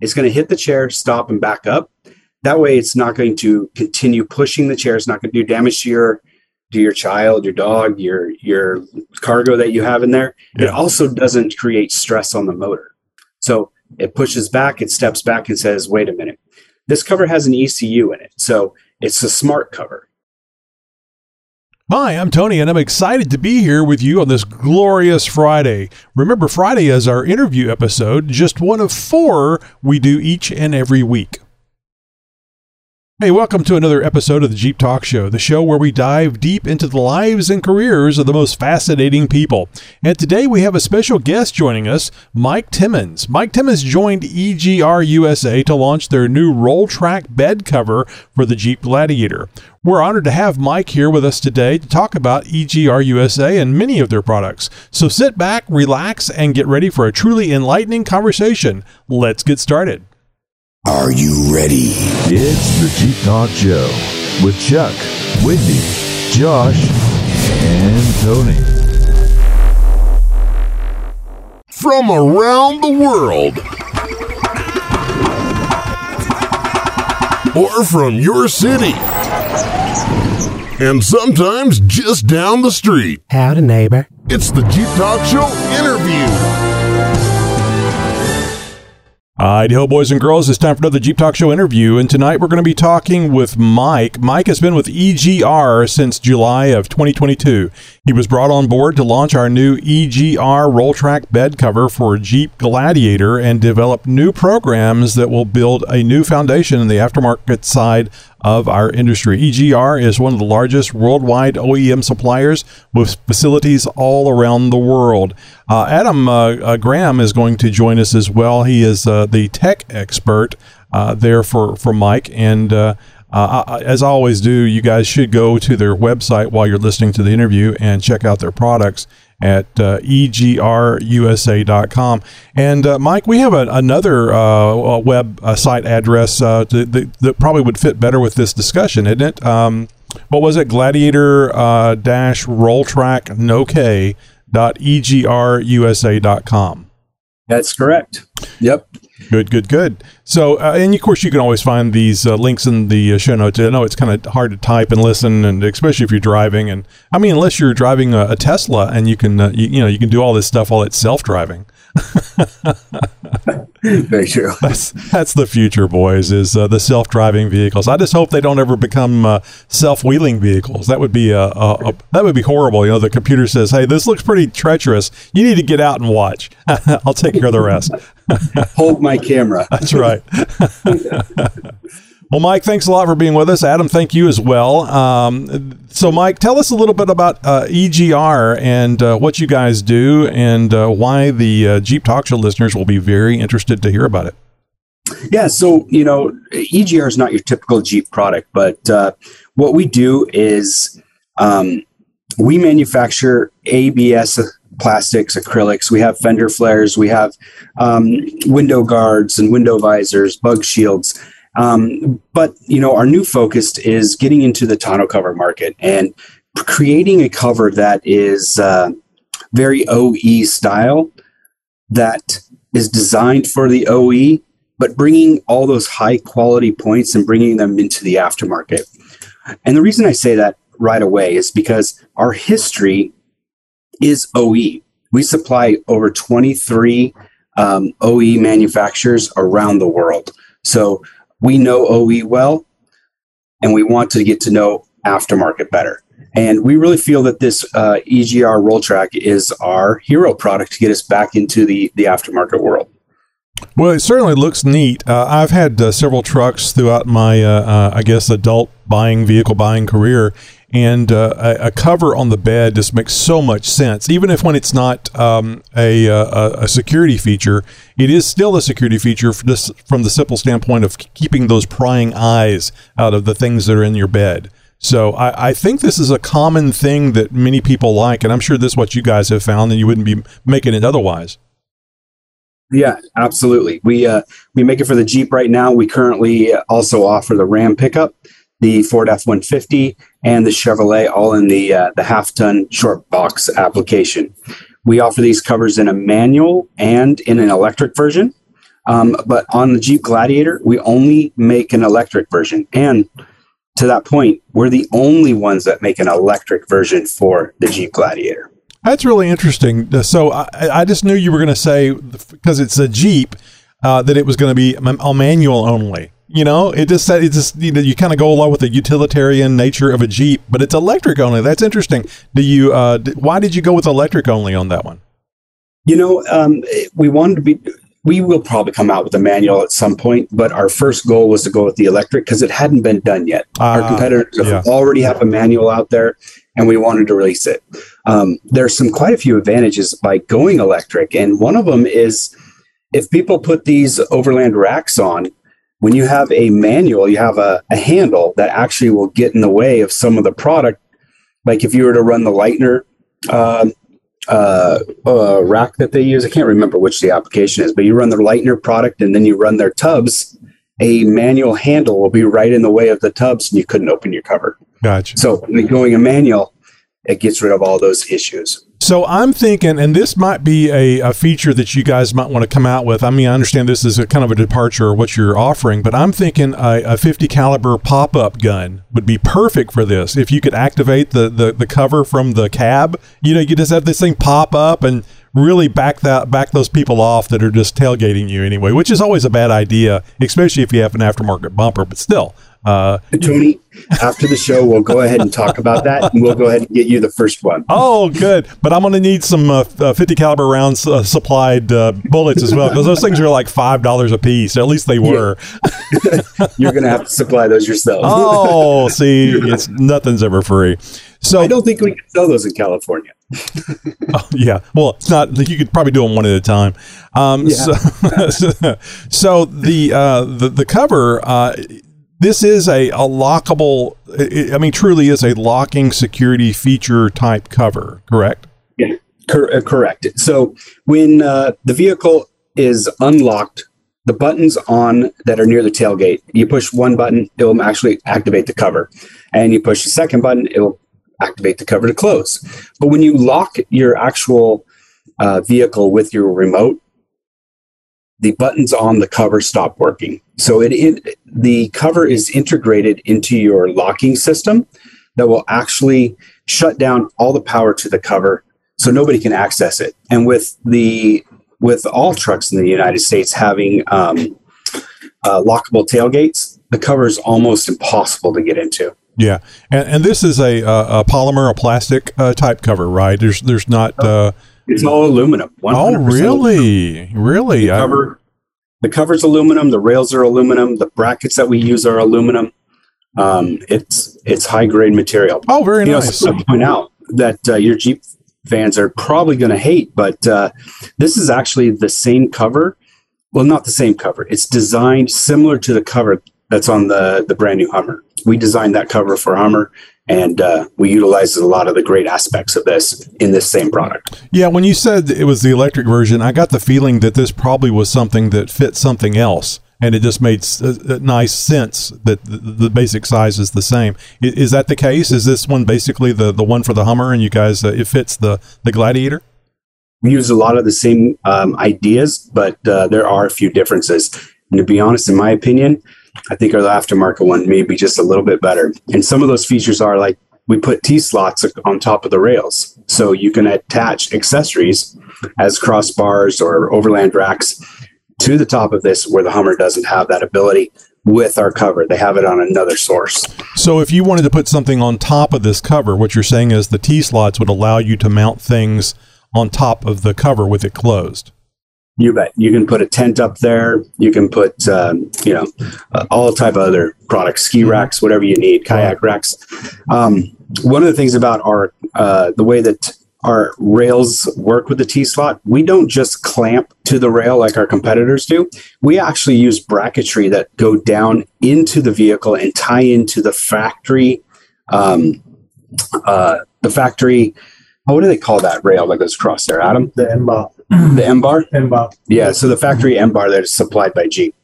It's going to hit the chair, stop, and back up. That way, it's not going to continue pushing the chair. It's not going to do damage to your to your child, your dog, your your cargo that you have in there. Yeah. It also doesn't create stress on the motor. So it pushes back, it steps back and says, "Wait a minute. This cover has an ECU in it." So it's a smart cover. Hi, I'm Tony, and I'm excited to be here with you on this glorious Friday. Remember, Friday is our interview episode, just one of four we do each and every week. Hey, welcome to another episode of the Jeep Talk Show, the show where we dive deep into the lives and careers of the most fascinating people. And today we have a special guest joining us, Mike Timmons. Mike Timmons joined EGR USA to launch their new RollTrac bed cover for the Jeep Gladiator. We're honored to have Mike here with us today to talk about EGR USA and many of their products. So sit back, relax, and get ready for a truly enlightening conversation. Let's get started. Are you ready? It's the Jeep Talk Show with Chuck, Wendy, Josh, and Tony. From around the world. Or from your city. And sometimes just down the street. Howdy, neighbor. It's the Jeep Talk Show interview. Hi, boys and girls. It's time for another Jeep Talk Show interview, and tonight we're going to be talking with Mike. Mike has been with EGR since July of 2022. He was brought on board to launch our new EGR RollTrac bed cover for Jeep Gladiator and develop new programs that will build a new foundation in the aftermarket side of our industry. EGR is one of the largest worldwide OEM suppliers with facilities all around the world. Uh, Adam uh, uh, Graham is going to join us as well. He is uh, the tech expert uh, there for, for Mike. And as I always do, you guys should go to their website while you're listening to the interview and check out their products at uh, egrusa.com. And uh, Mike, we have a, another uh, web site address uh, that, that, probably would fit better with this discussion, isn't it? Um, what was it? Gladiator uh, dash rolltrack no K dot egrusa.com. That's correct. Yep. Good, good, good. So, uh, and of course, you can always find these uh, links in the uh, show notes. I know it's kind of hard to type and listen, and especially if you're driving. And I mean, unless you're driving a, a Tesla and you can, uh, you, you, know, you can do all this stuff while it's self driving. Very true. That's that's the future, boys. Is uh, the self-driving vehicles? I just hope they don't ever become uh, self-wheeling vehicles. That would be a, a, a, that would be horrible. You know, the computer says, "Hey, this looks pretty treacherous. You need to get out and watch. I'll take care of the rest." Hold my camera. That's right. Well, Mike, thanks a lot for being with us. Adam, thank you as well. Um, so, Mike, tell us a little bit about uh, EGR and uh, what you guys do and uh, why the uh, Jeep Talk Show listeners will be very interested to hear about it. Yeah, so, you know, EGR is not your typical Jeep product, but uh, what we do is um, we manufacture ABS plastics, acrylics. We have fender flares, we have um, window guards and window visors, bug shields um, but you know, our new focus is getting into the tonneau cover market and creating a cover that is uh, very OE style, that is designed for the OE, but bringing all those high quality points and bringing them into the aftermarket. And the reason I say that right away is because our history is OE. We supply over 23 um, OE manufacturers around the world. So we know OE well, and we want to get to know aftermarket better. And we really feel that this uh, EGR RollTrac is our hero product to get us back into the, the aftermarket world. Well, it certainly looks neat. Uh, I've had uh, several trucks throughout my, uh, uh I guess, adult buying vehicle buying carear, and uh, a, a, cover on the bed just makes so much sense. Even if when it's not um, a, a, a, security feature, it is still a security feature this, from the simple standpoint of keeping those prying eyes out of the things that are in your bed. So I, I, think this is a common thing that many people like, and I'm sure this is what you guys have found, and you wouldn't be making it otherwise. Yeah, absolutely. We uh, we make it for the Jeep right now. We currently also offer the Ram pickup the Ford F 150, and the Chevrolet, all in the, uh, the half ton short box application. We offer these covers in a manual and in an electric version. Um, but on the Jeep Gladiator, we only make an electric version. And to that point, we're the only ones that make an electric version for the Jeep Gladiator. That's really interesting. Uh, So I, I just knew you were going to say because it's a Jeep uh, that it was going to be a manual only. You know, it just said it just you know you kind of go along with the utilitarian nature of a Jeep, but it's electric only. That's interesting. Do you? Uh, d- why did you go with electric only on that one? You know, um, we wanted to be. We will probably come out with a manual at some point, but our first goal was to go with the electric because it hadn't been done yet. our Ah, competitors yeah. already have a manual out there, and we wanted to release it. Um, there's some quite a few advantages by going electric, and one of them is if people put these overland racks on. When you have a manual, you have a, a handle that actually will get in the way of some of the product. Like if you were to run the Leitner um uh, uh, rack that they use. I can't remember which the application is, but you run the Leitner product and then you run their tubs. A manual handle will be right in the way of the tubs, and you couldn't open your cover. Gotcha. So, going a manual, it gets rid of all those issues. So I'm thinking, and this might be a, a feature that you guys might want to come out with. I mean, I understand this is a kind of a departure of what you're offering, but I'm thinking a, a 50 caliber pop up gun would be perfect for this. If you could activate the, the, the cover from the cab, you know, you just have this thing pop up and really back that back those people off that are just tailgating you anyway, which is always a bad idea, especially if you have an aftermarket bumper. But still, uh, Tony, after the show, we'll go ahead and talk about that, and we'll go ahead and get you the first one. Oh, good. But I'm going to need some uh, uh, 50 caliber rounds uh, supplied uh, bullets as well because those things are like five dollars a piece. At least they were. You're going to have to supply those yourself. Oh, see, it's nothing's ever free. So I don't think we can sell those in California. yeah, well, it's not. You could probably do them one at a time. Um, so, so the uh, the the cover. This is a, a lockable. I I mean, truly is a locking security feature type cover. Correct. Yeah, cor- uh, correct. So when uh, the vehicle is unlocked, the buttons on that are near the tailgate, you push one button, it will actually activate the cover, and you push the second button, it will activate the cover to close. But when you lock your actual uh, vehicle with your remote, the buttons on the cover stop working. So it, it the cover is integrated into your locking system that will actually shut down all the power to the cover so nobody can access it. And with the with all trucks in the United States having um, uh, lockable tailgates, the cover is almost impossible to get into. Yeah, and, and this is a, a, a polymer, a plastic uh, type cover, right? There's there's not. Uh, It's all aluminum. 100% oh, really? Really? The cover, the cover's aluminum. The rails are aluminum. The brackets that we use are aluminum. Um, it's it's high grade material. oh, very you know, nice. so I point out that uh, your Jeep fans are probably going to hate, but uh, this is actually the same cover. Well, not the same cover. It's designed similar to the cover that's on the the brand new Hummer. We designed that cover for Hummer, and uh, we utilized a lot of the great aspects of this in this same product. Yeah, when you said it was the electric version, I got the feeling that this probably was something that fit something else, and it just made s- uh, uh, nice sense that the, the basic size is the same. I- Is that the case? Is this one basically the, the one for the Hummer, and you guys uh, it fits the the Gladiator? We use a lot of the same um, ideas, but uh, there are a few differences. And to be honest, in my opinion, I think our aftermarket one may be just a little bit better. And some of those features are like we put T slots on top of the rails. So you can attach accessories as crossbars or overland racks to the top of this where the Hummer doesn't have that ability with our cover. They have it on another source. So if you wanted to put something on top of this cover, what you're saying is the T slots would allow you to mount things on top of the cover with it closed. You bet. You can put a tent up there. You can put, um, you know, uh, all type of other products, ski racks, whatever you need, kayak racks. Um, one of the things about our uh, the way that our rails work with the T slot, we don't just clamp to the rail like our competitors do. We actually use bracketry that go down into the vehicle and tie into the factory, um, uh, the factory. oh, What do they call that rail that goes across there, Adam? the M bar. The M bar. M bar. Yeah, so the factory M bar that is supplied by Jeep.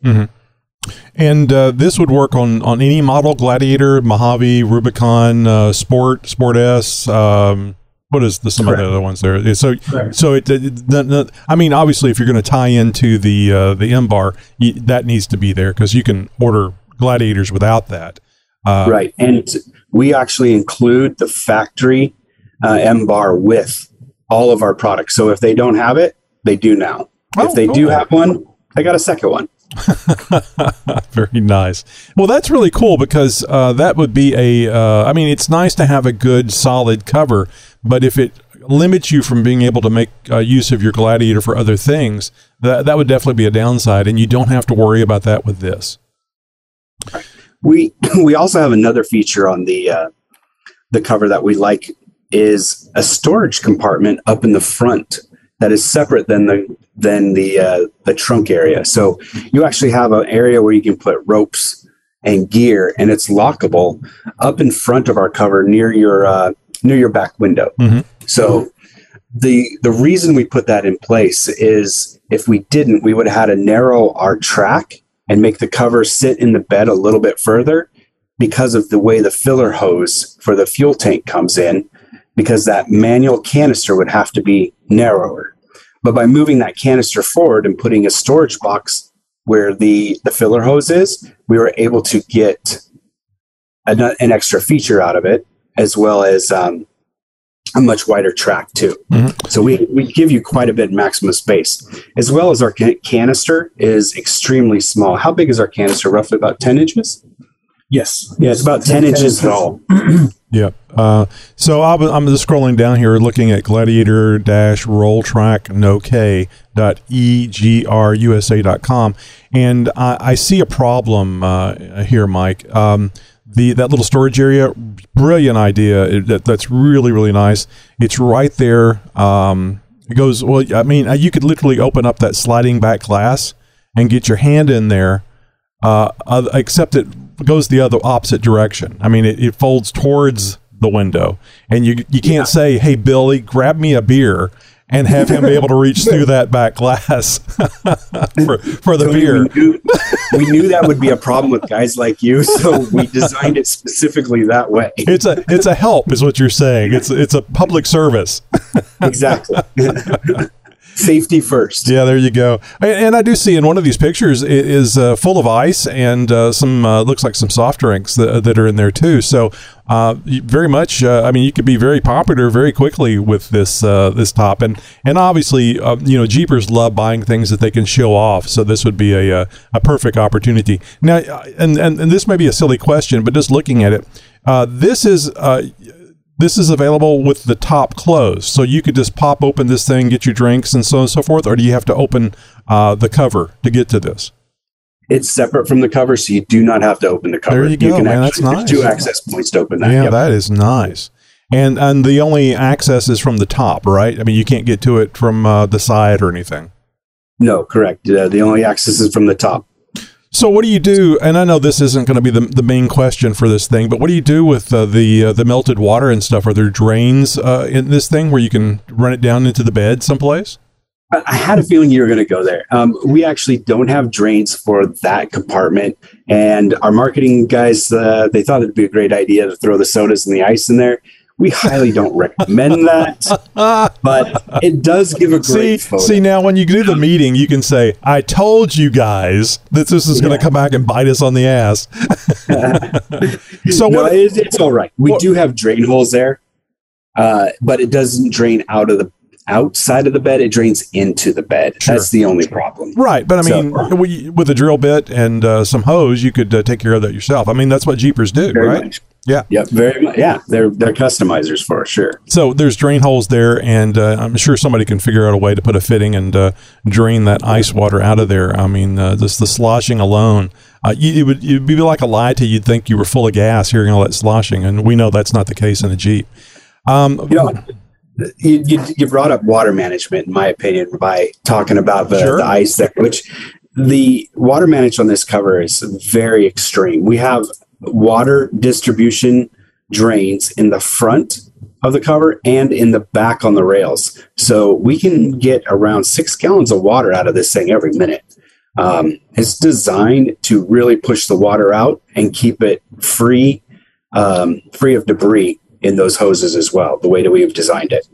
And uh, this would work on, on any model Gladiator, Mojave, Rubicon, uh, Sport, Sport S, um, What is the some of the other ones there? So Correct. so it, it- the, the, I mean obviously if you're going to tie into the uh, the M bar you, that needs to be there because you can order gladiators without that. Uh, right. And we actually include the factory uh, M bar with all of our products. So if they don't have it, they do now. Oh, if they do have one, they got a second one. Very nice. Well, that's really cool because uh, that would be a. Uh, I mean, it's nice to have a good, solid cover, but if it limits you from being able to make uh, use of your gladiator for other things, that that would definitely be a downside, and you don't have to worry about that with this. We we also have another feature on the uh, the cover that we like is a storage compartment up in the front that is separate than the than the uh, the trunk area. So you actually have an area where you can put ropes and gear, and it's lockable up in front of our cover near your uh, near your back window. Mhm. So the the reason we put that in place is if we didn't, we would have had to narrow our track and make the cover sit in the bed a little bit further because of the way the filler hose for the fuel tank comes in, because that manual canister would have to be narrower. But by moving that canister forward and putting a storage box where the, the filler hose is, we were able to get an, an extra feature out of it, as well as um, a much wider track too. Mhm. So we, we give you quite a bit maximum space, as well as our ca- canister is extremely small. How big is our canister? Roughly about 10 inches? Yes. Yeah, it's about 10 inches tall. Yeah. Uh, so I'm, I'm just scrolling down here, looking at gladiator dash roll track no k dot egrusa.com, and I, I see a problem uh, here, Mike. Um, the that little storage area, brilliant idea. It- that, that's really really nice. It's right there. Um, it goes well. I mean, uh, you could literally open up that sliding back glass and get your hand in there uh, except it goes the other opposite direction. I mean, it, it folds towards the window, and you you can't say, "Hey, Billy, grab me a beer." And have him be able to reach through that back glass for, for the beer. We knew, we knew that would be a problem with guys like you, so we designed it specifically that way. It's a it's a help, is what you're saying. It's it's a public service. Exactly. Safety first. Yeah, there you go. And, I do see in one of these pictures it is uh, full of ice and uh, some uh, looks like some soft drinks that, that are in there too. So uh, very much, uh, I mean, you could be very popular very quickly with this uh, this top, and and obviously, uh, you know, Jeepers love buying things that they can show off. So this would be a a, a perfect opportunity. Now, uh, and, and and this may be a silly question, but just looking at it, uh, this is. Uh, this is available with the top closed, so you could just pop open this thing, get your drinks, and so on and so forth. Or do you have to open uh, the cover to get to this? It's separate from the cover, so you do not have to open the cover. There you go, man. That's there's nice. two access points to open that. yeah, Yep. that is nice. And and the only access is from the top, right? I mean, you can't get to it from uh, the side or anything. No, correct. Uh, the only access is from the top. So what do you do? And I know this isn't going to be the, the main question for this thing, but what do you do with uh, the uh, the melted water and stuff? Are there drains uh, in this thing where you can run it down into the bed someplace? I had a feeling you were going to go there. Um, we actually don't have drains for that compartment, and our marketing guys uh, they thought it'd be a great idea to throw the sodas and the ice in there. We highly don't recommend that, but it does give a See, great photo. see now when you do the meeting, you can say, "I told you guys that this is going to come back and bite us on the ass." so no, what? it's, it's all right. We what- do have drain holes there, uh, but it doesn't drain out of the outside of the bed. It drains into the bed. Sure. That's the only problem. Right, but I So- mean, we, with a drill bit and uh, some hose, you could uh, take care of that yourself. I mean, that's what Jeepers do, Very right? much. Yeah. Yep. Very much. Yeah. They're they're customizers for sure. So there's drain holes there, and uh, I'm sure somebody can figure out a way to put a fitting and uh, drain that ice water out of there. I mean, uh, just the sloshing alone, uh, you, it would it'd be like a lie to you'd think you were full of gas hearing all that sloshing, and we know that's not the case in a Jeep. Um, You know, you, you, you brought up water management, in my opinion, by talking about the, Sure. the ice there, which the water management on this cover is very extreme. We have water distribution drains in the front of the cover and in the back on the rails. So we can get around six gallons of water out of this thing every minute. Um, it's designed to really push the water out and keep it free, um, free of debris in those hoses as well, the way that we've designed it.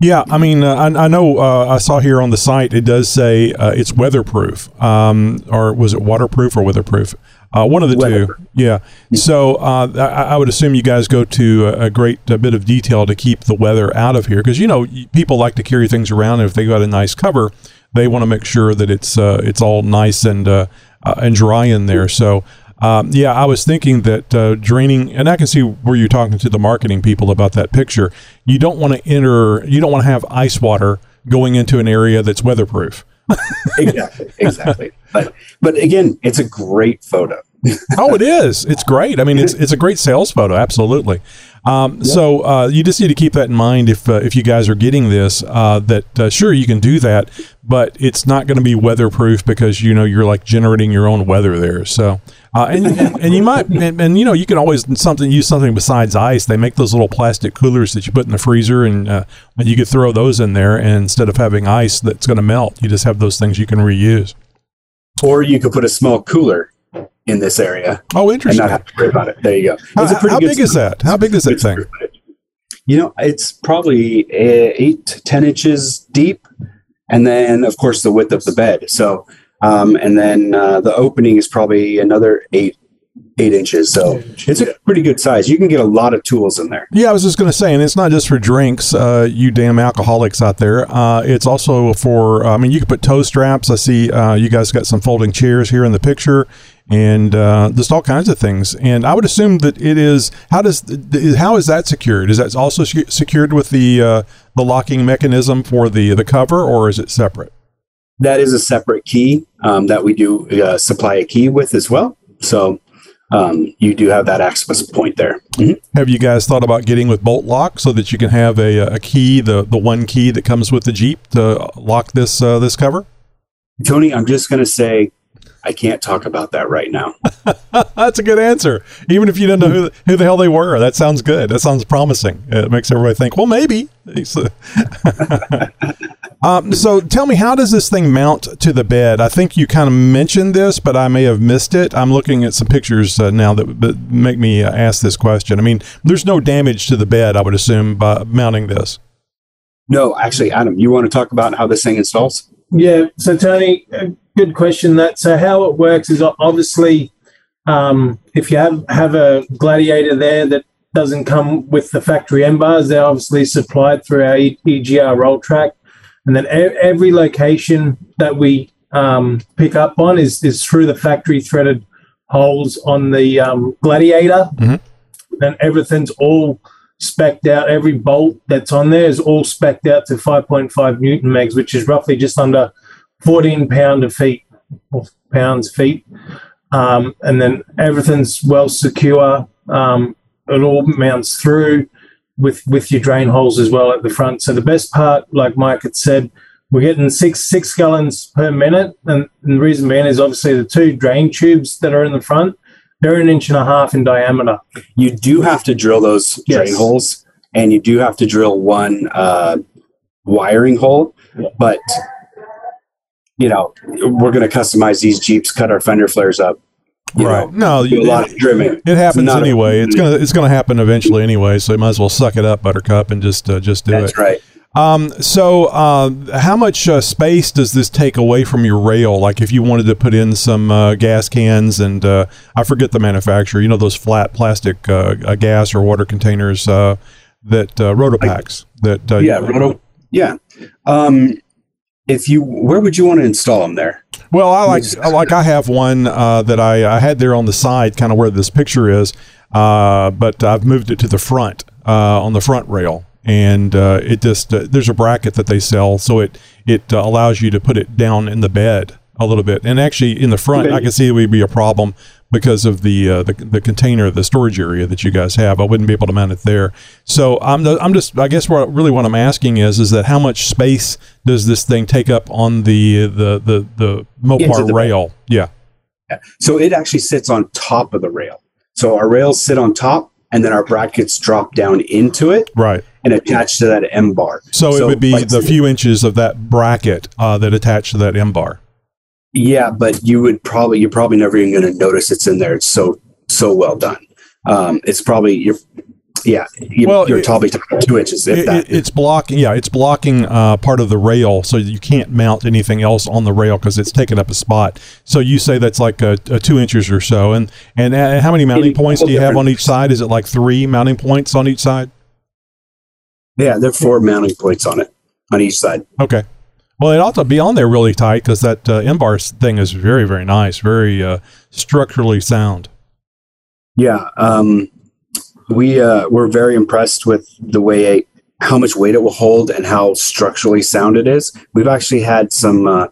Yeah, I mean, uh, I, I know uh, I saw here on the site it does say uh, it's weatherproof, um, or was it waterproof or weatherproof? Uh, one of the Weatherproof. two. Yeah. So uh, I, I would assume you guys go to a, a great uh bit of detail to keep the weather out of here because you know people like to carry things around, and if they got a nice cover, they want to make sure that it's uh, it's all nice and uh, uh, and dry in there. So. Um, yeah, I was thinking that uh, draining, and I can see where you're talking to the marketing people about that picture. You don't want to enter, you don't want to have ice water going into an area that's weatherproof. exactly, exactly. But but again, it's a great photo. oh, it is. It's great. I mean, it's it's a great sales photo. Absolutely. Um, So uh, you just need to keep that in mind if uh, if you guys are getting this. Uh, that uh, sure you can do that, but it's not going to be weatherproof because you know you're like generating your own weather there. So. Uh, and, and, and you might and, and you know you can always something use something besides ice. They make those little plastic coolers that you put in the freezer, and, uh, and you could throw those in there. And instead of having ice that's going to melt, you just have those things you can reuse. Or you could put a small cooler in this area Oh, and interesting. not have to worry about it. There you go. How, It's a pretty how big is that? How big is that thing? You know, it's probably uh, eight to ten inches deep, and then of course the width of the bed. So, um, and then uh, the opening is probably another eight eight inches. So it's a pretty good size. You can get a lot of tools in there. Yeah, I was just going to say, and it's not just for drinks, uh, you damn alcoholics out there. Uh, it's also for, I mean, you can put toe straps. I see uh, you guys got some folding chairs here in the picture, and uh, just all kinds of things. And I would assume that it is, how does, how is that secured? Is that also secured with the uh, the locking mechanism for the the cover, or is it separate? That is a separate key um, that we do uh, supply a key with as well. So um, you do have that access point there. Mhm. Have you guys thought about getting with bolt lock so that you can have a, a key, the the one key that comes with the Jeep to lock this uh, this cover? Tony, I'm just going to say I can't talk about that right now. That's a good answer. Even if you don't know who, who the hell they were, that sounds good. That sounds promising. It makes everybody think, well, maybe. um, so tell me, how does this thing mount to the bed? I think you kind of mentioned this, but I may have missed it. I'm looking at some pictures uh, now that, that make me uh, ask this question. I mean, there's no damage to the bed, I would assume, by mounting this. No, actually, Adam, you want to talk about how this thing installs? Yeah. So Tony, good question. That so how it works is obviously um, if you have have a gladiator there that doesn't come with the factory M bars, they're obviously supplied through our EGR RollTrac, and then e- every location that we um, pick up on is is through the factory threaded holes on the um, gladiator. Mhm. Then everything's all specced out. Every bolt that's on there is all specced out to 5.5 newton meters, which is roughly just under 14 pound of feet or pounds feet. Um, and then everything's well secure. Um, it all mounts through with with your drain holes as well at the front. So the best part, like Mike had said, we're getting six six gallons per minute, and, and the reason being is obviously the two drain tubes that are in the front. They're an inch and a half in diameter. You do have to drill those Yes. drain holes, and you do have to drill one uh, wiring hole. Yeah. But you know, we're going to customize these Jeeps, cut our fender flares up. you know, No, do a you, lot of trimming. it happens not a- anyway. it's gonna it's gonna happen eventually anyway. So you might as well suck it up, Buttercup, and just uh, just do That's it. That's right. Um, so, uh, how much uh, space does this take away from your rail? Like, if you wanted to put in some uh, gas cans, and uh, I forget the manufacturer, you know, those flat plastic uh, uh, gas or water containers uh, that uh, RotopaX. That uh, Yeah, roto. Yeah. Um, if you, where would you want to install them there? Well, I like I like I have one uh, that I, I had there on the side, kind of where this picture is, uh, but I've moved it to the front uh, on the front rail, and uh, it just uh, there's a bracket that they sell, so it it uh, allows you to put it down in the bed a little bit, and actually in the front. I can see it would be a problem because of the, uh, the the container, the storage area that you guys have. I wouldn't be able to mount it there. So I'm the, I'm just I guess what really what I'm asking is is that how much space does this thing take up on the the the the Mopar the bed. rail? Yeah. So it actually sits on top of the rail. So our rails sit on top, and then our brackets drop down into it Right. and attach to that M bar. So, it would be like- the few inches of that bracket uh, that attach to that M bar. Yeah, but you would probably you're probably never even going to notice it's in there. It's so so well done. Um, it's probably you're Yeah, you, Well, you're it- probably talking two inches. If It, it's blocking. Yeah, it's blocking uh, part of the rail, so you can't mount anything else on the rail because it's taking up a spot. So you say that's like a, a two inches or so. And and uh, how many mounting points do you have on each side? Is it like three mounting points on each side? yeah, there are four mounting points on it on each side. Okay. Well, it ought to be on there really tight because that uh, M-bar thing is very, very nice, very uh, structurally sound. Yeah, um, we uh, we're very impressed with the way how much weight it will hold and how structurally sound it is. We've actually had some uh,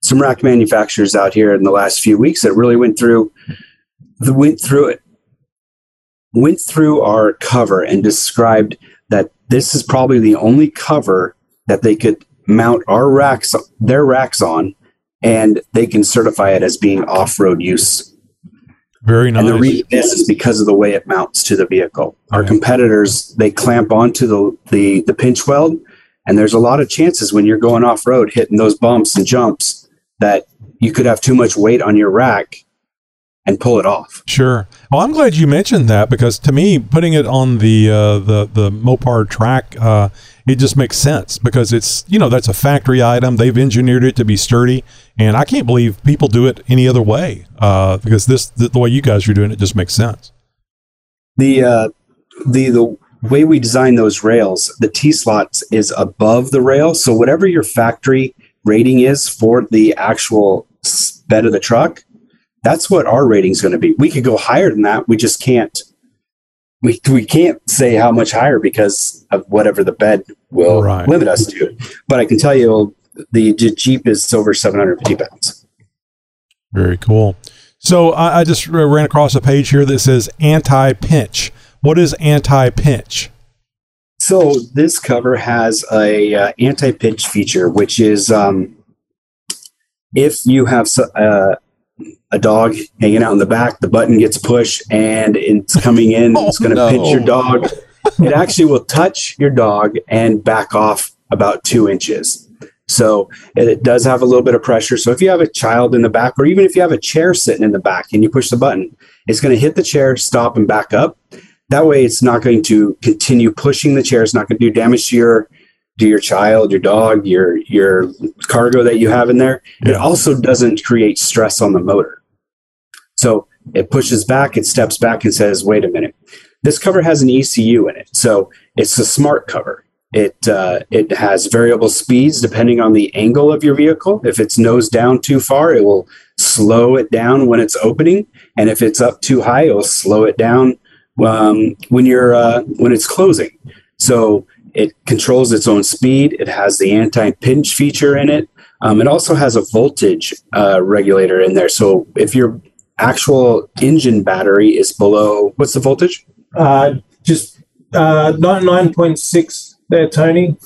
some rack manufacturers out here in the last few weeks that really went through the went through it went through our cover and described that this is probably the only cover that they could mount our racks their racks on and they can certify it as being off-road use Very nice. and the reason is, is because of the way it mounts to the vehicle. Our Yeah. competitors they clamp onto the, the the pinch weld, and there's a lot of chances when you're going off road hitting those bumps and jumps that you could have too much weight on your rack and pull it off. Sure. Well, I'm glad you mentioned that because to me, putting it on the uh, the the Mopar track, uh, it just makes sense because it's you know that's a factory item. They've engineered it to be sturdy, and I can't believe people do it any other way. Uh, because this the, the way you guys are doing it just makes sense. The uh, the the way we design those rails, the T slots is above the rail, so whatever your factory rating is for the actual bed of the truck, that's what our rating is going to be. We could go higher than that. We just can't. We, we can't say how much higher because of whatever the bed will Right. limit us to. But I can tell you the J- Jeep is over 750 pounds. Very cool. So I, I just ran across a page here that says anti-pinch. What is anti-pinch? So this cover has a uh, anti-pinch feature, which is um, if you have uh, a dog hanging out in the back, the button gets pushed and it's coming in. Oh, it's going to no. pinch your dog. It actually will touch your dog and back off about two inches. So it, it does have a little bit of pressure. So if you have a child in the back, or even if you have a chair sitting in the back and you push the button, it's going to hit the chair, stop, and back up. That way, it's not going to continue pushing the chair. It's not going to do damage to your to your child, your dog, your your cargo that you have in there. It also doesn't create stress on the motor. So it pushes back, it steps back, and says, "Wait a minute." This cover has an ECU in it, so it's a smart cover. It uh, it has variable speeds depending on the angle of your vehicle. If it's nose down too far, it will slow it down when it's opening, and if it's up too high, it will slow it down um, when you're uh, when it's closing. So it controls its own speed. It has the anti-pinch feature in it. Um, it also has a voltage uh, regulator in there. So if your actual engine battery is below, what's the voltage? Uh, just uh, 99.6 there, Tony.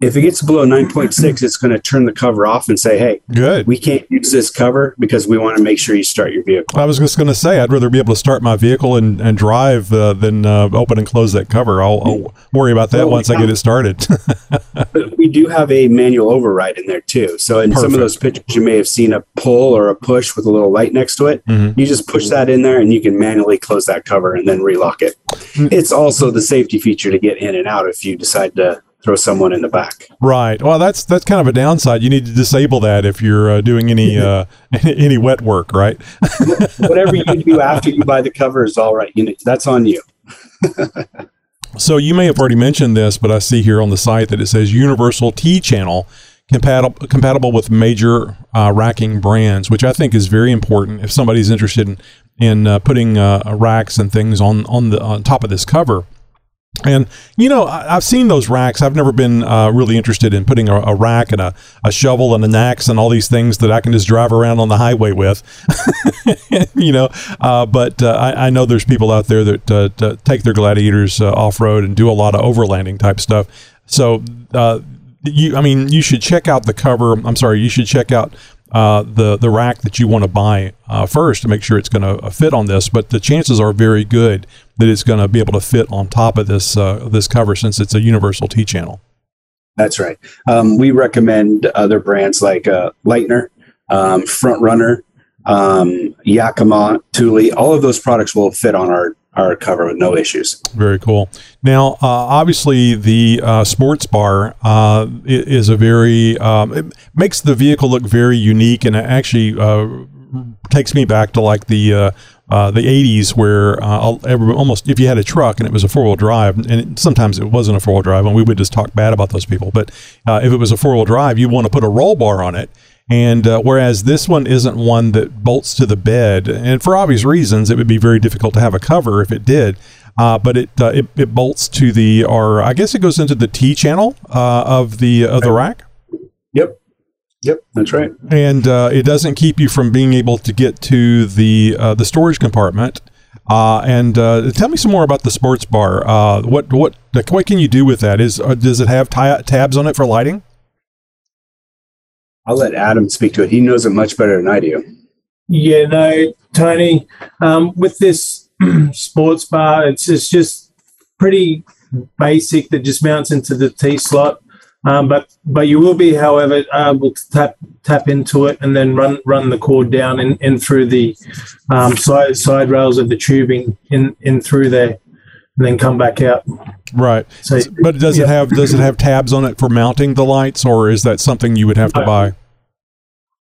If it gets below 9.6, it's going to turn the cover off and say, hey, Good. we can't use this cover because we want to make sure you start your vehicle. I was just going to say I'd rather be able to start my vehicle and, and drive uh, than uh, open and close that cover. I'll, I'll worry about that Well, once I get it started. But we do have a manual override in there too. So in some of those pictures, you may have seen a pull or a push with a little light next to it. Mhm. You just push that in there and you can manually close that cover and then relock it. Mm. It's also the safety feature to get in and out if you decide to throw someone in the back. right. Well, that's that's kind of a downside. You need to disable that if you're uh, doing any uh, any wet work, right? Whatever you do after you buy the cover is all right. You know, that's on you. So you may have already mentioned this, but I see here on the site that it says Universal T channel compatible compatible with major uh, racking brands, which I think is very important if somebody's interested in in uh, putting uh, racks and things on on the on top of this cover. And you know, I, I've seen those racks. I've never been uh, really interested in putting a, a rack and a, a shovel and an axe and all these things that I can just drive around on the highway with. you know, uh, but uh, I, I know there's people out there that uh, take their gladiators uh, off road and do a lot of overlanding type stuff. So, uh, you, I mean, you should check out the cover. I'm sorry, you should check out uh, the the rack that you want to buy uh, first to make sure it's going to fit on this. But the chances are very good that it's going to be able to fit on top of this uh, this cover since it's a universal T channel. That's right. Um, we recommend other brands like uh, Leitner, um, Front Runner, um, Yakima, Thule. All of those products will fit on our our cover with no issues. Very cool. Now, uh, obviously, the uh, sports bar uh, is a very um, it makes the vehicle look very unique, and it actually uh, takes me back to like the. Uh, uh, the 80s, where uh, every, almost if you had a truck and it was a four wheel drive, and it, sometimes it wasn't a four wheel drive, and we would just talk bad about those people. But uh, if it was a four wheel drive, you want to put a roll bar on it. And uh, whereas this one isn't one that bolts to the bed, and for obvious reasons, it would be very difficult to have a cover if it did. Uh, but it, uh, it it bolts to the, or I guess it goes into the T channel uh, of the of the rack, Yep. Yep. That's right. and uh, it doesn't keep you from being able to get to the uh, the storage compartment. Uh, and uh, tell me some more about the sports bar. Uh, what what what can you do with that? Is uh, does it have ti- tabs on it for lighting? I'll let Adam speak to it. He knows it much better than I do. Yeah, no, Tony. Um, with this sports bar, it's it's just pretty basic. That just mounts into the T slot. Um, but but you will be, however, able to tap tap into it and then run run the cord down in, in through the um, side side rails of the tubing in in through there, and then come back out. Right. So But does it have does it have tabs on it for mounting the lights, or is that something you would have to Uh, buy?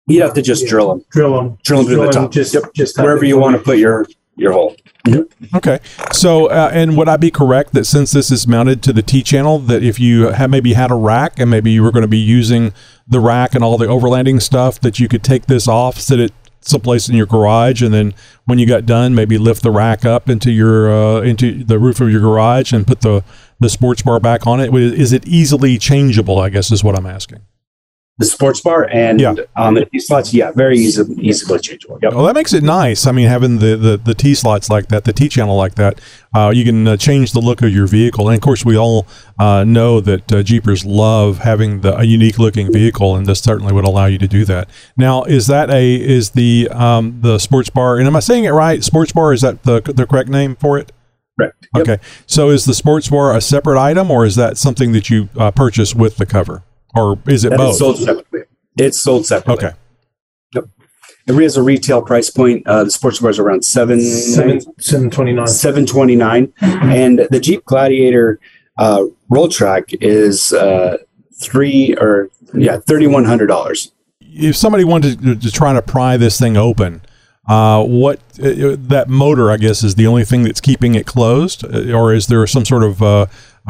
You have to just Yeah. drill them drill them, Drill 'em through the top. Just Yep. just wherever you want to put your your hole. Yep. Okay. So, uh, and would I be correct that since this is mounted to the T channel, that if you have maybe had a rack and maybe you were going to be using the rack and all the overlanding stuff, that you could take this off, sit it someplace in your garage, and then when you got done, maybe lift the rack up into your uh, into the roof of your garage and put the the sports bar back on it. Is it easily changeable? I guess is what I'm asking. The sports bar and Yeah. on the T slots, yeah, very easy, easily changeable. Yep. Well, that makes it nice. I mean, having the, the, the T slots like that, the T channel like that, uh, you can uh, change the look of your vehicle. And of course, we all uh, know that uh, Jeepers love having the, a unique looking vehicle, and this certainly would allow you to do that. Now, is that a is the um, the sports bar? And am I saying it right? Sports bar is that the the correct name for it? Correct. Yep. Okay. So is the sports bar a separate item, or is that something that you uh, purchase with the cover, or is it That both? is sold separately. It's sold separately. okay. It has a retail price point. Uh, the sports bar is around seven seven seven twenty nine. seven twenty nine, and the Jeep Gladiator uh, RollTrac is uh, three or yeah thirty one hundred dollars. if somebody wanted to, to try to pry this thing open, uh, what uh, that motor, I guess, is the only thing that's keeping it closed, Uh, or is there some sort of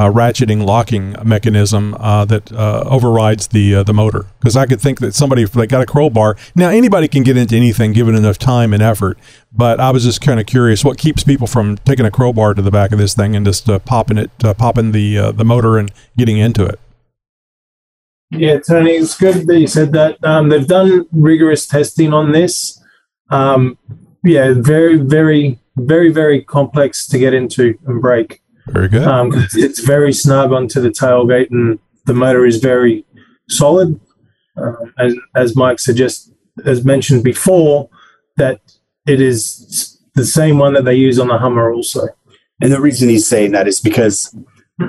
uh, ratcheting locking mechanism uh, that uh, overrides the uh, the motor? Because I could think that somebody, if they got a crowbar, now anybody can get into anything given enough time and effort. But I was just kind of curious, what keeps people from taking a crowbar to the back of this thing and just uh, popping it, uh, popping the the motor and getting into it? Yeah, Tony, it's good that you said that. Um, they've done rigorous testing on this. Um, yeah, very, very, very, very complex to get into and break. Very good. Um, 'cause it's very snug onto the tailgate, and the motor is very solid. Um, as, as Mike suggest, as mentioned before, that it is the same one that they use on the Hummer also. And the reason he's saying that is because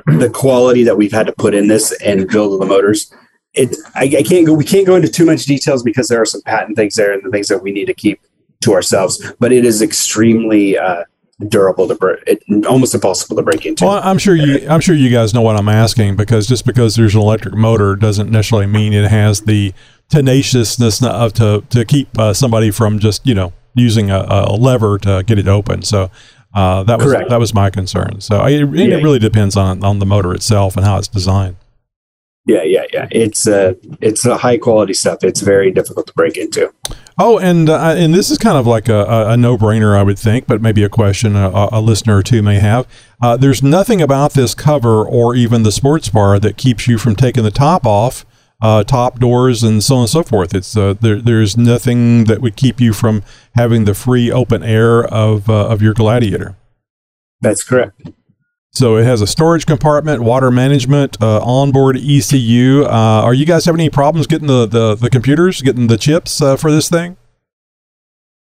the quality that we've had to put in this and build the motors. It I, I can't go. We can't go into too much details because there are some patent things there and the things that we need to keep to ourselves. But it is extremely uh, durable to break. It, almost impossible to break into. Well, I'm sure you. I'm sure you guys know what I'm asking because just because there's an electric motor doesn't necessarily mean it has the tenaciousness of to to keep uh, somebody from just you know using a, a lever to get it open. So uh, that was Correct. that was my concern. So I, it, Yeah. it really depends on on the motor itself and how it's designed. Yeah, yeah, yeah. It's uh, it's a high quality stuff. It's very difficult to break into. Oh, and uh, and this is kind of like a, a, a no brainer, I would think, but maybe a question a, a listener or two may have. Uh, there's nothing about this cover or even the sports bar that keeps you from taking the top off, uh, top doors, and so on and so forth. It's uh, there. There's nothing that would keep you from having the free open air of uh, of your Gladiator. That's correct. So it has a storage compartment, water management, uh, onboard ECU. Uh, are you guys having any problems getting the, the, the computers, getting the chips uh, for this thing?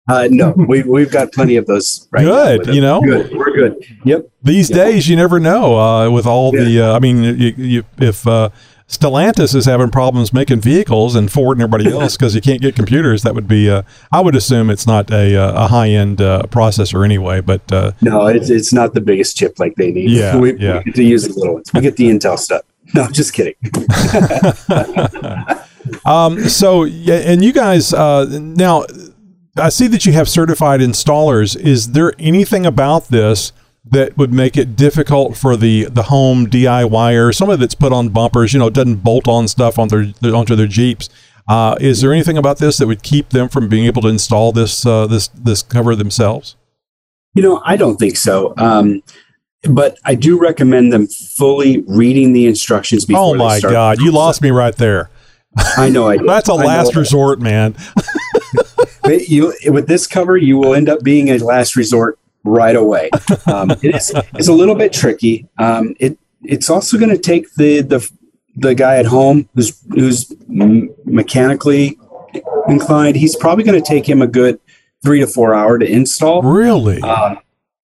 Uh, no, we we've got plenty of those. Right Good, you know? good. We're good. Yep. These Yeah. days, you never know. Uh, with all the, uh, I mean, you, you, if uh, Stellantis is having problems making vehicles, and Ford and everybody else because you can't get computers. That would be, uh, I would assume it's not a, uh, a high end uh, processor anyway. But uh, No, it's, it's not the biggest chip like they need. Yeah, we, yeah. we get to use the little ones. We get the Intel stuff. No, just kidding. Um, so, yeah, and you guys, uh, now, I see that you have certified installers. Is there anything about this that would make it difficult for the, the home DIYer, somebody that's put on bumpers, you know, doesn't bolt on stuff on their, onto their Jeeps? Uh, is there anything about this that would keep them from being able to install this uh, this this cover themselves? You know, I don't think so. Um, but I do recommend them fully reading the instructions before Oh my. God, you lost me right there. I know. I did. That's a I last resort, man. You with this cover, you will end up being a last resort right away. Um, it is it's a little bit tricky. Um, it it's also going to take the the the guy at home who's who's m- mechanically inclined. He's probably going to take him a good three to four hour to install. Really? Um,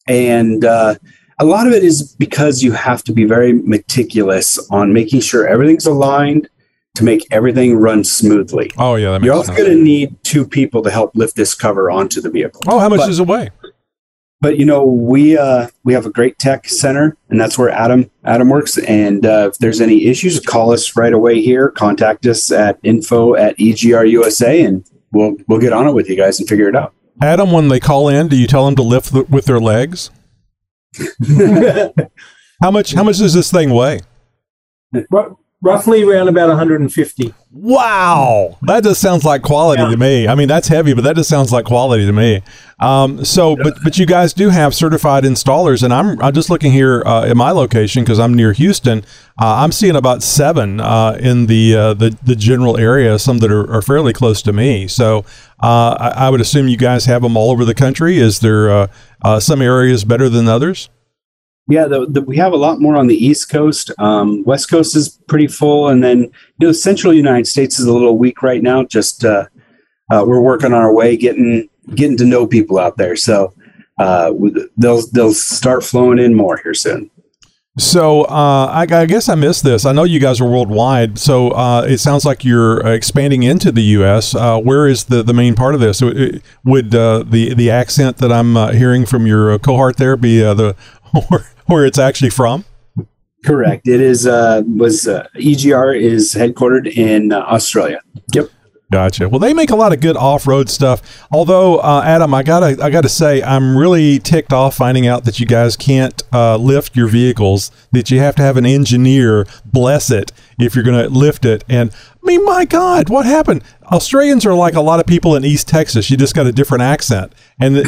and uh, a lot of it is because you have to be very meticulous on making sure everything's aligned to make everything run smoothly. oh yeah, that makes You're also going to need two people to help lift this cover onto the vehicle. Oh, how much but- does it weigh? But you know, we uh, we have a great tech center, and that's where Adam Adam works. And uh, if there's any issues, call us right away here. Contact us at info at EGRUSA, and we'll we'll get on it with you guys and figure it out. Adam, when they call in, do you tell them to lift th- with their legs? How much? How much does this thing weigh? Ru- roughly around about 150. Wow, that just sounds like quality Yeah. to me. I mean, that's heavy, but that just sounds like quality to me. Um, so, but but you guys do have certified installers, and I'm I'm just looking here uh, at my location because I'm near Houston. Uh, I'm seeing about seven uh, in the uh, the the general area, some that are, are fairly close to me. So, uh, I, I would assume you guys have them all over the country. Is there uh, uh, some areas better than others? Yeah, the, the, we have a lot more on the East Coast. Um, West Coast is pretty full, and then you know, Central United States is a little weak right now. Just uh, uh, we're working on our way, getting getting to know people out there. So uh, they'll they'll start flowing in more here soon. So uh, I, I guess I missed this. I know you guys are worldwide. So uh, it sounds like you're uh, expanding into the U.S. Uh, where is the, the main part of this? Would- uh, the the accent that I'm uh, hearing from your cohort there be the where, where it's actually from? Correct. It is uh, was uh, EGR is headquartered in uh, Australia. Yep. Gotcha. Well, they make a lot of good off-road stuff. Although, uh, Adam, I gotta, I gotta say, I'm really ticked off finding out that you guys can't uh, lift your vehicles. That you have to have an engineer bless it if you're gonna lift it. And I mean, my God, what happened? Australians are like a lot of people in East Texas. You just got a different accent, and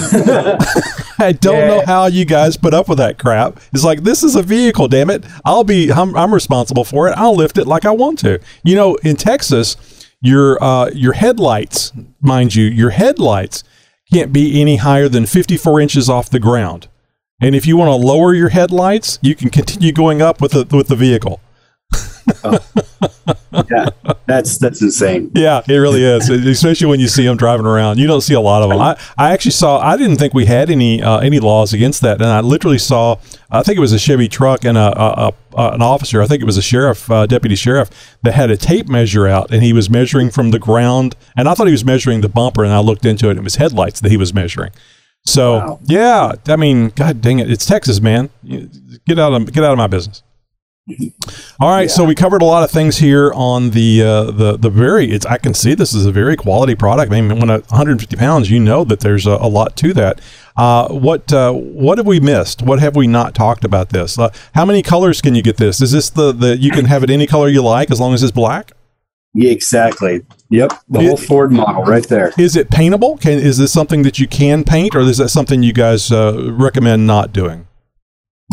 I don't know how you guys put up with that crap. It's like this is a vehicle, damn it. I'll be, I'm, I'm responsible for it. I'll lift it like I want to. You know, in Texas your uh, your headlights, mind you, your headlights can't be any higher than 54 inches off the ground. And if you want to lower your headlights, you can continue going up with the with the vehicle. Yeah, that's that's insane. Yeah, it really is, especially when you see them driving around. You don't see a lot of them. I, I actually saw. I didn't think we had any uh, any laws against that, and I literally saw. I think it was a Chevy truck and a, a, a an officer. I think it was a sheriff, uh, deputy sheriff, that had a tape measure out, and he was measuring from the ground. And I thought he was measuring the bumper, and I looked into it. and It was headlights that he was measuring. So Wow. yeah, I mean, God dang it, it's Texas, man. Get out of get out of my business. All right, so we covered a lot of things here on the uh, the the very. It's I can see this is a very quality product. I mean, when a 150 pounds, you know that there's a, a lot to that. Uh, what uh, what have we missed? What have we not talked about this? Uh, how many colors can you get this? Is this the the you can have it any color you like as long as it's black? Yeah, exactly. Yep, the whole Ford model right there. Is it paintable? Can is this something that you can paint, or is that something you guys uh, recommend not doing?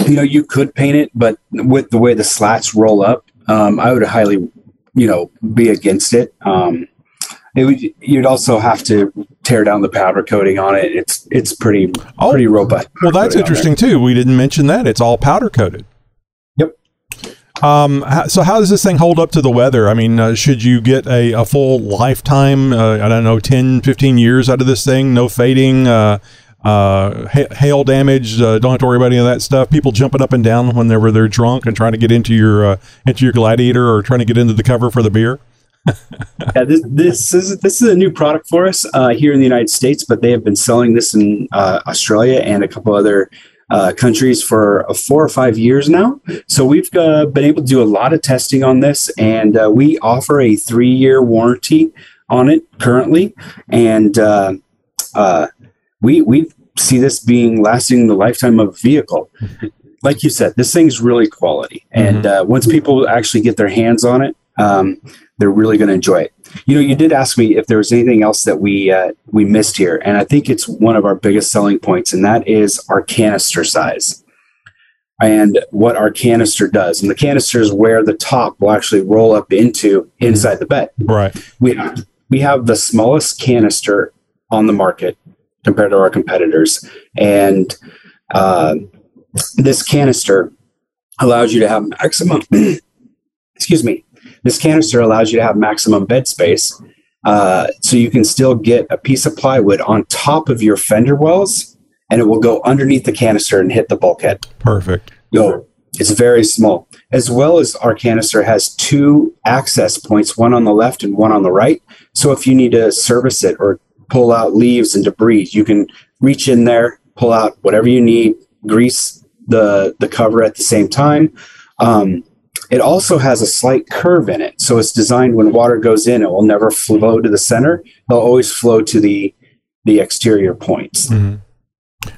You know, you could paint it, but with the way the slats roll up, um, I would highly, you know, be against it. Um, it would, you'd also have to tear down the powder coating on it. It's it's pretty Oh, pretty robust. Well, that's coating on there. interesting too. We didn't mention that. It's all powder coated. Yep. Um, so how does this thing hold up to the weather? I mean, uh, should you get a, a full lifetime, uh, I don't know, 10, 15 years out of this thing? No fading? Uh, uh, ha- hail damage. Uh, don't have to worry about any of that stuff. People jumping up and down whenever they're drunk and trying to get into your uh, into your gladiator or trying to get into the cover for the beer. yeah, this, this is this is a new product for us uh, here in the United States, but they have been selling this in uh, Australia and a couple other uh, countries for uh, four or five years now. So we've uh, been able to do a lot of testing on this, and uh, we offer a three-year warranty on it currently, and we we see this being lasting the lifetime of a vehicle. Like you said, this thing's really quality, and once people actually get their hands on it. Um, they're really going to enjoy it. You know, you did ask me if there was anything else that we uh, we missed here, and I think it's one of our biggest selling points, and that is our canister size and what our canister does. And the canister is where the top will actually roll up into inside the bed. Right. We we have the smallest canister on the market compared to our competitors, and uh, this canister allows you to have maximum. excuse me this canister allows you to have maximum bed space. Uh, so you can still get a piece of plywood on top of your fender wells and it will go underneath the canister and hit the bulkhead. Perfect. Go. It's very small. As well as our canister has two access points, one on the left and one on the right. So if you need to service it or pull out leaves and debris, you can reach in there, pull out whatever you need, grease the the cover at the same time. Um, it also has a slight curve in it. So it's designed when water goes in, it will never flow to the center. It'll always flow to the the exterior points. Mm-hmm.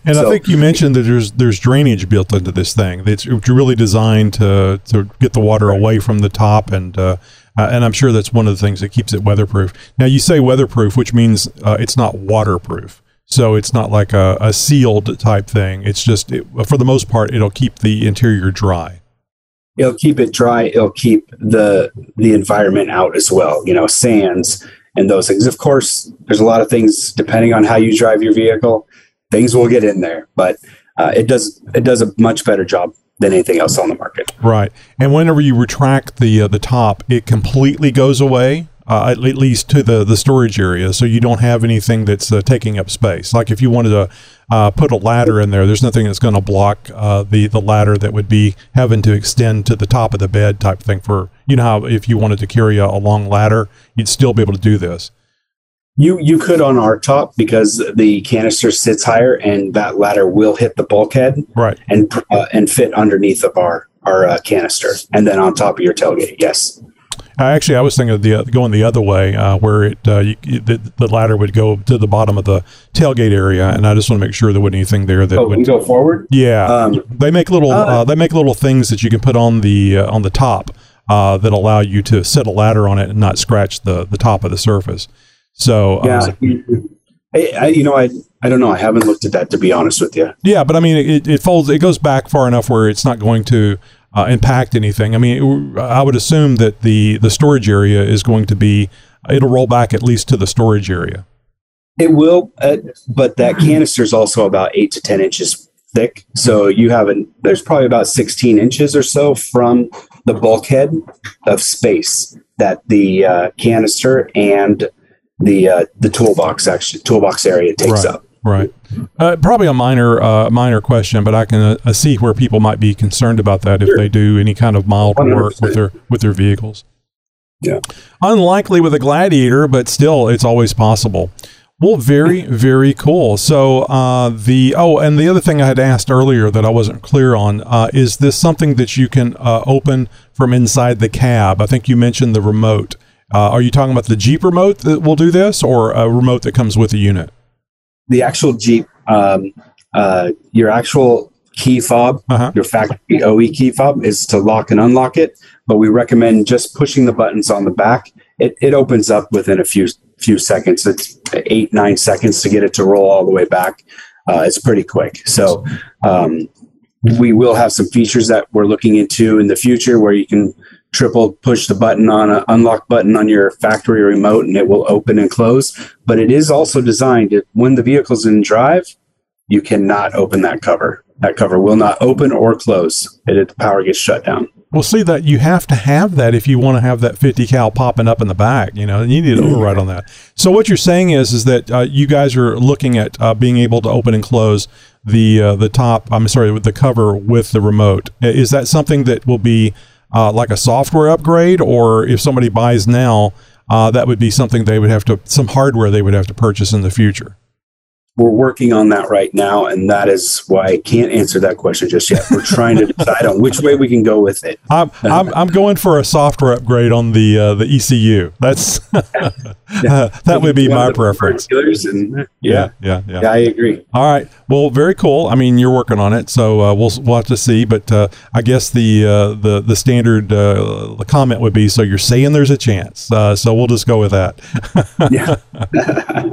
And so, I think you mentioned that there's there's drainage built into this thing. It's really designed to to get the water away from the top, and uh, uh, and I'm sure that's one of the things that keeps it weatherproof. Now you say weatherproof, which means uh, it's not waterproof. So it's not like a, a sealed type thing. It's just it, for the most part, it'll keep the interior dry it'll keep it dry. It'll keep the the environment out as well. You know, sands and those things. Of course, there's a lot of things depending on how you drive your vehicle. Things will get in there, but uh, it does it does a much better job than anything else on the market. Right. And whenever you retract the uh, the top, it completely goes away uh, at least to the, the storage area, so you don't have anything that's uh, taking up space. Like if you wanted to uh, put a ladder in there, there's nothing that's going to block uh, the the ladder that would be having to extend to the top of the bed type thing. For you know how if you wanted to carry a, a long ladder, you'd still be able to do this. You you could on our top because the canister sits higher and that ladder will hit the bulkhead right and uh, and fit underneath of our our uh, canister and then on top of your tailgate. Yes. actually, I was thinking of the going the other way, uh, where it uh, you, the, the, ladder would go to the bottom of the tailgate area, and I just want to make sure there wasn't anything there that oh, would go forward. Yeah, um, they make little uh, uh, they make little things that you can put on the on the top that allow you to set a ladder on it and not scratch the the top of the surface. So yeah, um, I, I, you know, I I don't know. I haven't looked at that to be honest with you. Yeah, but I mean, it, it folds. It goes back far enough where it's not going to uh, impact anything. I mean, I would assume that the the storage area is going to be. It'll roll back at least to the storage area. It will, uh, but that canister is also about eight to ten inches thick. So you have an there's probably about sixteen inches or so from the bulkhead of space that the uh, canister and the uh, the toolbox actually toolbox area takes right, up. Right. Uh, probably a minor uh, minor question, but I can uh, see where people might be concerned about that if sure. they do any kind of mild 100%. work with their with their vehicles. Yeah. Unlikely with a gladiator, but still, it's always possible. Well, very, very cool. So uh, the oh, and the other thing I had asked earlier that I wasn't clear on uh, is this something that you can uh, open from inside the cab? I think you mentioned the remote. Uh, are you talking about the Jeep remote that will do this, or a remote that comes with the unit? The actual Jeep, um, uh, your actual key fob, uh-huh. your factory OE key fob, is to lock and unlock it. But we recommend just pushing the buttons on the back. It, it opens up within a few few seconds. It's eight nine seconds to get it to roll all the way back. Uh, it's pretty quick. So um, we will have some features that we're looking into in the future where you can triple push the button on an unlock button on your factory remote and it will open and close. But it is also designed to, when the vehicle's in drive, you cannot open that cover. That cover will not open or close. It, the power gets shut down. Well, see that you have to have that if you want to have that 50 cal popping up in the back, you know, and you need an override on that. So what you're saying is, is that uh, you guys are looking at uh, being able to open and close the uh, the top. I'm sorry, with the cover with the remote. Is that something that will be uh, like a software upgrade, or if somebody buys now, uh, that would be something they would have to some hardware they would have to purchase in the future? we're working on that right now, and that is why I can't answer that question just yet. We're trying to decide on which way we can go with it. I'm, I'm, I'm going for a software upgrade on the uh, the ECU. That's that would be my preference. And, yeah, yeah, yeah, yeah, I agree. All right, well, very cool. I mean, you're working on it, so uh, we'll we'll have to see. But uh, I guess the uh, the the standard uh, the comment would be, so you're saying there's a chance. Uh, so we'll just go with that. yeah.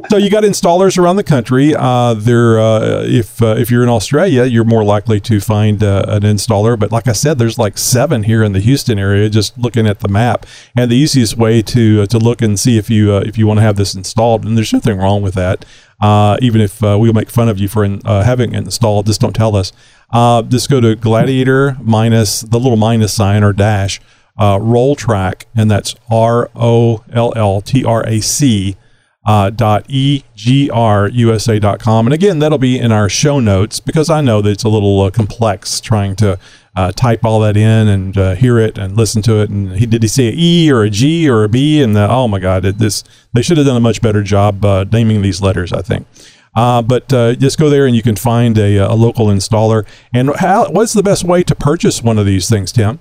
so you got installers around the country uh, there, uh, if uh, if you're in Australia, you're more likely to find uh, an installer. But like I said, there's like seven here in the Houston area. Just looking at the map, and the easiest way to uh, to look and see if you uh, Uh, if you want to have this installed, and there's nothing wrong with that. Uh, even if uh, we'll make fun of you for in, having it installed, just don't tell us. just go to Gladiator minus the little minus sign or dash. RollTrac, and that's R O L L T R A C uh, com. And again, that'll be in our show notes because I know that it's a little uh, complex trying to uh, type all that in and uh, hear it and listen to it. And he did he say E or a G or a B? And the, oh my God, it, this they should have done a much better job uh, naming these letters. I think. Uh, but uh, just go there and you can find a, a local installer. And how, what's the best way to purchase one of these things, Tim?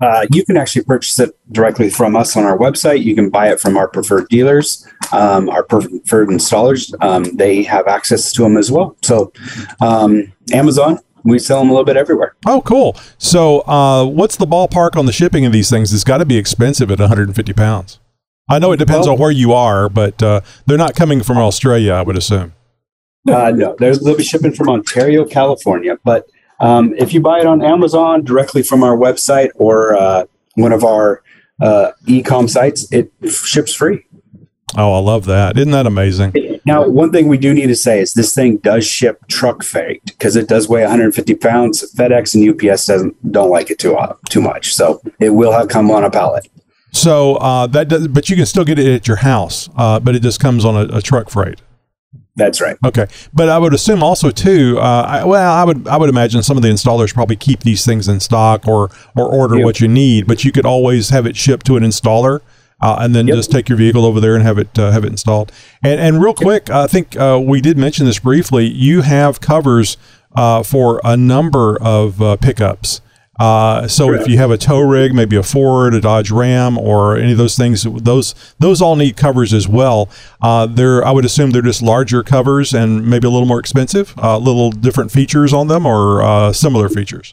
Uh, you can actually purchase it directly from us on our website. You can buy it from our preferred dealers, um, our preferred installers. Um, they have access to them as well. So, um, Amazon, we sell them a little bit everywhere. Oh, cool. So, uh, what's the ballpark on the shipping of these things? It's got to be expensive at 150 pounds. I know it depends well, on where you are, but uh, they're not coming from Australia, I would assume. Uh, no, they'll be shipping from Ontario, California, but um, if you buy it on Amazon directly from our website or uh, one of our uh, e-com sites, it ships free. Oh, I love that! Isn't that amazing? Now, one thing we do need to say is this thing does ship truck freight because it does weigh 150 pounds. FedEx and UPS doesn't don't like it too uh, too much, so it will have come on a pallet. So uh, that, does, but you can still get it at your house, uh, but it just comes on a, a truck freight. That's right. Okay, but I would assume also too. Uh, I, well, I would I would imagine some of the installers probably keep these things in stock or or order yep. what you need, but you could always have it shipped to an installer. Uh, and then yep. just take your vehicle over there and have it uh, have it installed. And and real quick, yep. I think uh, we did mention this briefly. You have covers uh, for a number of uh, pickups. Uh, so if you have a tow rig, maybe a Ford, a Dodge Ram, or any of those things, those those all need covers as well. Uh, they're I would assume they're just larger covers and maybe a little more expensive, a uh, little different features on them, or uh, similar features.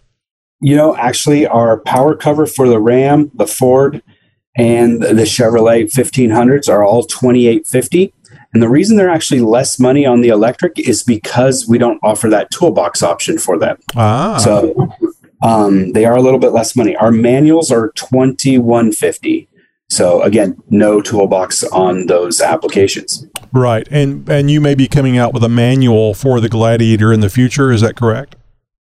You know, actually, our power cover for the Ram, the Ford, and the Chevrolet 1500s are all 2850. And the reason they're actually less money on the electric is because we don't offer that toolbox option for them. Ah. So um, they are a little bit less money. Our manuals are twenty one fifty. So again, no toolbox on those applications. Right, and and you may be coming out with a manual for the Gladiator in the future. Is that correct?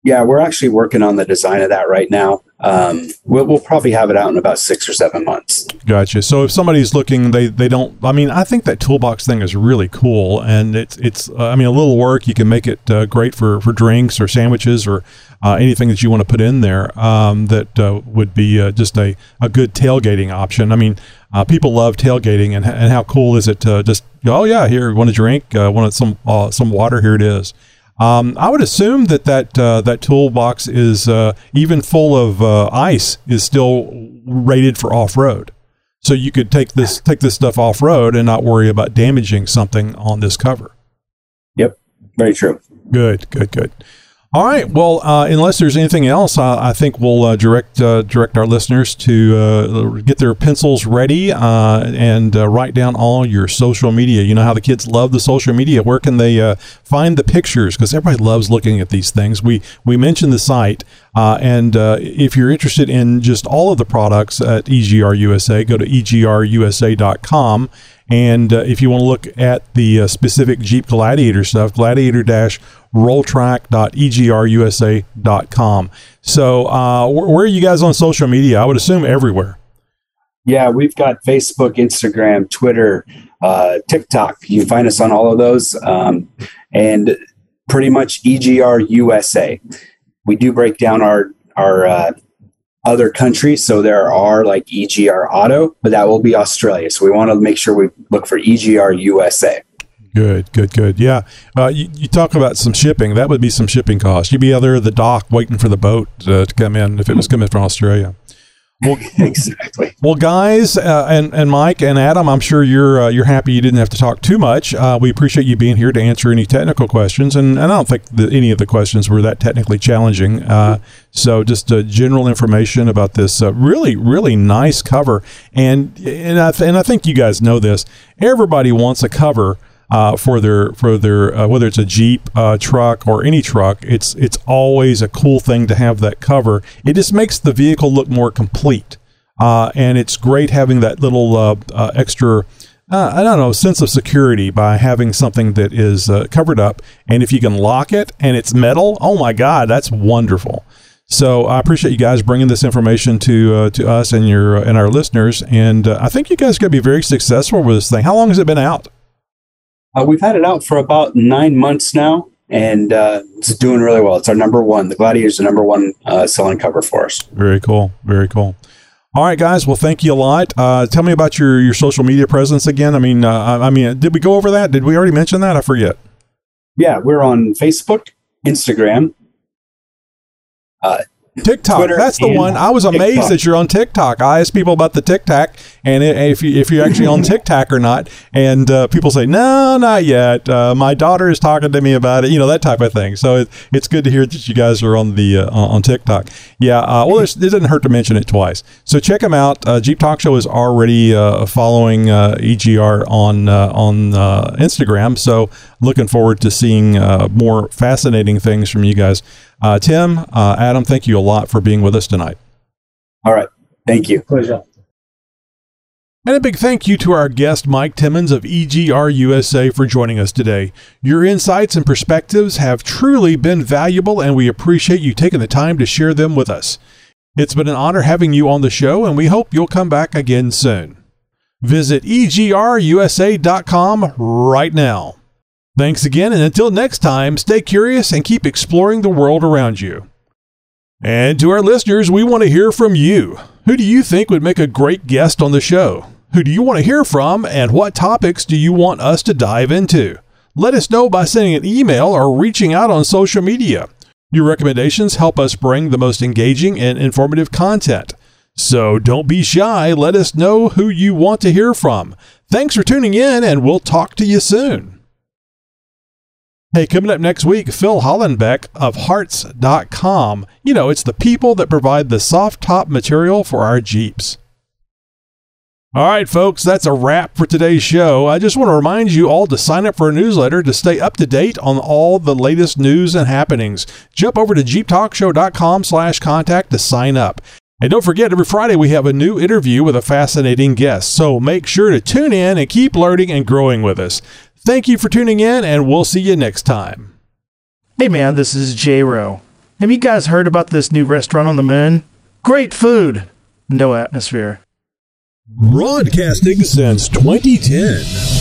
Yeah, we're actually working on the design of that right now. Um, we'll, we'll probably have it out in about six or seven months. Gotcha. So if somebody's looking, they, they don't. I mean, I think that toolbox thing is really cool, and it's it's. Uh, I mean, a little work. You can make it uh, great for for drinks or sandwiches or uh, anything that you want to put in there. Um, that uh, would be uh, just a a good tailgating option. I mean, uh, people love tailgating, and and how cool is it to just oh yeah, here want a drink, want some some water? Here it is. Um, I would assume that that uh, that toolbox is uh, even full of uh, ice is still rated for off road. So you could take this take this stuff off road and not worry about damaging something on this cover. Yep, very true. Good, good, good. All right. Well, uh, unless there's anything else, I, I think we'll uh, direct uh, direct our listeners to uh, get their pencils ready uh, and uh, write down all your social media. You know how the kids love the social media. Where can they find the pictures? Because everybody loves looking at these things. We we mentioned the site, and if you're interested in just all of the products at EGR USA, go to egrusa.com And uh, if you want to look at the uh, specific Jeep Gladiator stuff, gladiator rolltrac.egrusa.com. So, uh, wh- where are you guys on social media? I would assume everywhere. Yeah, we've got Facebook, Instagram, Twitter, uh, TikTok. You can find us on all of those. Um, and pretty much EGR USA. We do break down our, our, uh, other countries. So there are like EGR Auto, but that will be Australia. So we want to make sure we look for EGR USA. Good, good, good. Yeah. Uh, you, you talk about some shipping. That would be some shipping costs. You'd be out there at the dock waiting for the boat uh, to come in if it was coming from Australia. Well, exactly. Well, guys, uh, and and Mike and Adam, I'm sure you're uh, you're happy you didn't have to talk too much. Uh, we appreciate you being here to answer any technical questions, and, and I don't think that any of the questions were that technically challenging. Uh, so, just uh, general information about this uh, really really nice cover, and and I th- and I think you guys know this. Everybody wants a cover uh, for their for their uh, whether it's a Jeep uh, truck or any truck. It's it's always a cool thing to have that cover. It just makes the vehicle look more complete, uh, and it's great having that little uh, uh, extra. I don't know, sense of security by having something that is covered up. And if you can lock it and it's metal, oh my God, that's wonderful. So I appreciate you guys bringing this information to uh, to us and your and our listeners. And uh, I think you guys are going to be very successful with this thing. How long has it been out? Uh, we've had it out for about nine months now, and uh, it's doing really well. It's our number one. The Gladiator is the number one uh, selling cover for us. Very cool. Very cool. All right, guys. Well, thank you a lot. Uh, tell me about your, your social media presence again. I mean, uh, I I mean, did we go over that? Did we already mention that? I forget. Yeah, we're on Facebook, Instagram, TikTok. Twitter That's the one. I was amazed TikTok. that you're on TikTok. I ask people about the TikTok and if you, if you're actually on TikTok or not, and uh, people say no, not yet. Uh, my daughter is talking to me about it. You know that type of thing. So it, it's good to hear that you guys are on the uh, on TikTok. Yeah. Uh, well, it doesn't hurt to mention it twice. So check them out. Uh, Jeep Talk Show is already uh, following uh, EGR on uh, on uh, Instagram. So looking forward to seeing uh, more fascinating things from you guys. Uh, Tim, uh, Adam, thank you a lot for being with us tonight. All right. Thank you. Pleasure. And a big thank you to our guest, Mike Timmons of EGR USA, for joining us today. Your insights and perspectives have truly been valuable, and we appreciate you taking the time to share them with us. It's been an honor having you on the show, and we hope you'll come back again soon. Visit egrusa.com right now. Thanks again, and until next time, stay curious and keep exploring the world around you. And to our listeners, we want to hear from you. Who do you think would make a great guest on the show? Who do you want to hear from, and what topics do you want us to dive into? Let us know by sending an email or reaching out on social media. Your recommendations help us bring the most engaging and informative content. So don't be shy, let us know who you want to hear from. Thanks for tuning in, and we'll talk to you soon. Hey, coming up next week, Phil Hollenbeck of Haartz.com. You know, it's the people that provide the soft top material for our Jeeps. All right, folks, that's a wrap for today's show. I just want to remind you all to sign up for a newsletter to stay up to date on all the latest news and happenings. Jump over to jeeptalkshow.com slash contact to sign up. And don't forget, every Friday we have a new interview with a fascinating guest. So make sure to tune in and keep learning and growing with us. Thank you for tuning in, and we'll see you next time. Hey man, this is J Ro. Have you guys heard about this new restaurant on the moon? Great food, no atmosphere. Broadcasting since 2010.